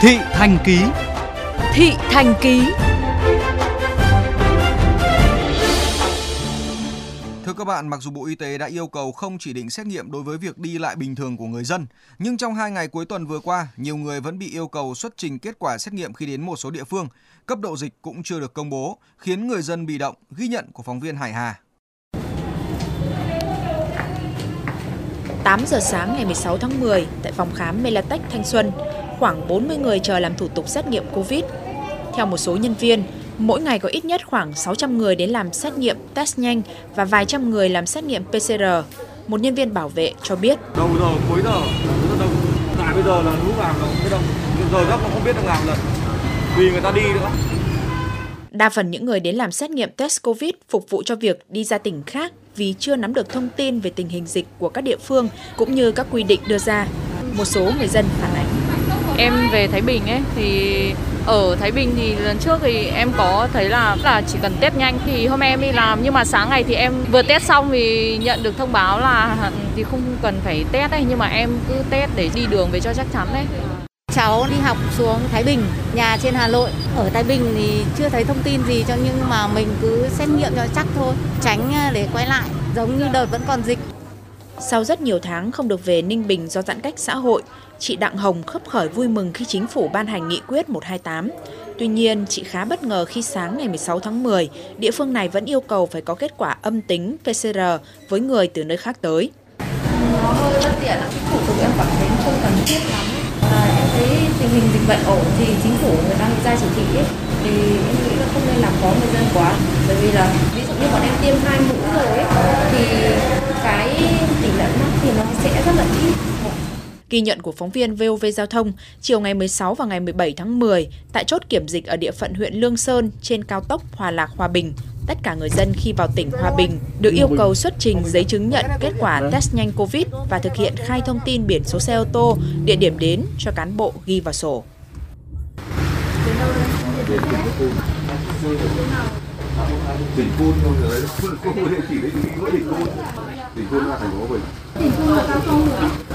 Thị Thành Ký Thị Thành Ký Thưa các bạn, mặc dù Bộ Y tế đã yêu cầu không chỉ định xét nghiệm đối với việc đi lại bình thường của người dân, nhưng trong hai ngày cuối tuần vừa qua, nhiều người vẫn bị yêu cầu xuất trình kết quả xét nghiệm khi đến một số địa phương. Cấp độ dịch cũng chưa được công bố, khiến người dân bị động, ghi nhận của phóng viên Hải Hà. 8 giờ sáng ngày 16 tháng 10, tại phòng khám Melatech Thanh Xuân, khoảng 40 người chờ làm thủ tục xét nghiệm COVID. Theo một số nhân viên, mỗi ngày có ít nhất khoảng 600 người đến làm xét nghiệm test nhanh và vài trăm người làm xét nghiệm PCR. Một nhân viên bảo vệ cho biết. Đầu giờ, cuối giờ, rất đông. Tại bây giờ là lúc nó cũng đông. Giờ nó không biết được làm lần. Vì người ta đi nữa. Đa phần những người đến làm xét nghiệm test COVID phục vụ cho việc đi ra tỉnh khác vì chưa nắm được thông tin về tình hình dịch của các địa phương cũng như các quy định đưa ra. Một số người dân phản ánh. Em về Thái Bình ấy thì ở Thái Bình thì lần trước thì em có thấy là là chỉ cần test nhanh thì hôm em đi làm nhưng mà sáng ngày thì em vừa test xong thì nhận được thông báo là thì không cần phải test ấy nhưng mà em cứ test để đi đường về cho chắc chắn đấy. Cháu đi học xuống Thái Bình, nhà trên Hà Nội. Ở Thái Bình thì chưa thấy thông tin gì cho nhưng mà mình cứ xét nghiệm cho chắc thôi, tránh à, để quay lại giống như đợt vẫn còn dịch. Sau rất nhiều tháng không được về Ninh Bình do giãn cách xã hội, chị Đặng Hồng khấp khởi vui mừng khi chính phủ ban hành nghị quyết 128. Tuy nhiên, chị khá bất ngờ khi sáng ngày 16 tháng 10, địa phương này vẫn yêu cầu phải có kết quả âm tính PCR với người từ nơi khác tới. Ờ, Nó hơi bất tiện, thủ tục em cảm thấy không cần thiết lắm. À, em thấy tình hình dịch bệnh ổn thì chính phủ người ta ra chỉ thị ấy, thì em nghĩ là không nên làm khó người dân quá. Bởi vì là ví dụ như bọn em tiêm hai mũi rồi ấy, thì cái tỷ lệ mắc thì nó sẽ rất là ít. Ghi nhận của phóng viên VOV Giao thông, chiều ngày 16 và ngày 17 tháng 10, tại chốt kiểm dịch ở địa phận huyện Lương Sơn trên cao tốc Hòa Lạc Hòa Bình, tất cả người dân khi vào tỉnh Hòa Bình được yêu cầu xuất trình giấy chứng nhận kết quả test nhanh COVID và thực hiện khai thông tin biển số xe ô tô, địa điểm đến cho cán bộ ghi vào sổ. Tỉnh Côn không đấy, không địa chỉ đấy thì mỗi tỉnh Côn. Tỉnh là cao không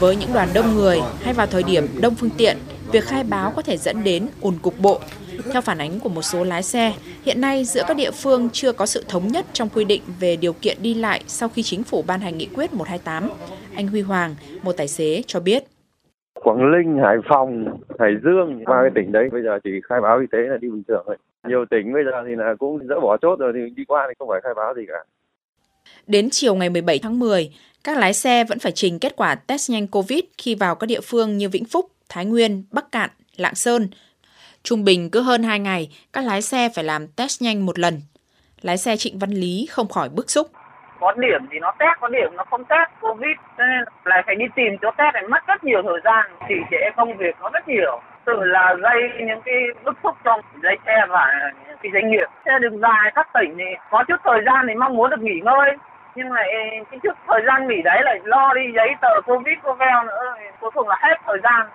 với những đoàn đông người hay vào thời điểm đông phương tiện, việc khai báo có thể dẫn đến ùn cục bộ. Theo phản ánh của một số lái xe, hiện nay giữa các địa phương chưa có sự thống nhất trong quy định về điều kiện đi lại sau khi chính phủ ban hành nghị quyết 128. Anh Huy Hoàng, một tài xế cho biết. Quảng Ninh, Hải Phòng, Hải Dương, ba cái tỉnh đấy bây giờ chỉ khai báo y tế là đi bình thường thôi. Nhiều tỉnh bây giờ thì là cũng dỡ bỏ chốt rồi thì đi qua thì không phải khai báo gì cả. Đến chiều ngày 17 tháng 10, các lái xe vẫn phải trình kết quả test nhanh COVID khi vào các địa phương như Vĩnh Phúc, Thái Nguyên, Bắc Cạn, Lạng Sơn. Trung bình cứ hơn 2 ngày, các lái xe phải làm test nhanh một lần. Lái xe Trịnh Văn Lý không khỏi bức xúc. Có điểm thì nó test, có điểm nó không test COVID, cho nên lại phải đi tìm chỗ test này mất rất nhiều thời gian, chỉ trễ công việc nó rất nhiều. Tự là gây những cái bức xúc trong giấy xe và cái doanh nghiệp. Xe đường dài các tỉnh thì có chút thời gian thì mong muốn được nghỉ ngơi, nhưng lại cái trước thời gian nghỉ đấy lại lo đi giấy tờ covid cô veo nữa cuối cùng là hết thời gian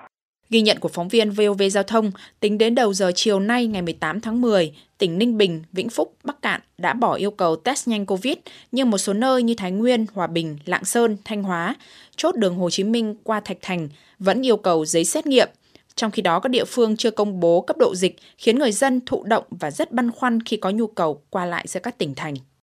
Ghi nhận của phóng viên VOV Giao thông, tính đến đầu giờ chiều nay ngày 18 tháng 10, tỉnh Ninh Bình, Vĩnh Phúc, Bắc Cạn đã bỏ yêu cầu test nhanh COVID, nhưng một số nơi như Thái Nguyên, Hòa Bình, Lạng Sơn, Thanh Hóa, chốt đường Hồ Chí Minh qua Thạch Thành vẫn yêu cầu giấy xét nghiệm. Trong khi đó, các địa phương chưa công bố cấp độ dịch khiến người dân thụ động và rất băn khoăn khi có nhu cầu qua lại giữa các tỉnh thành.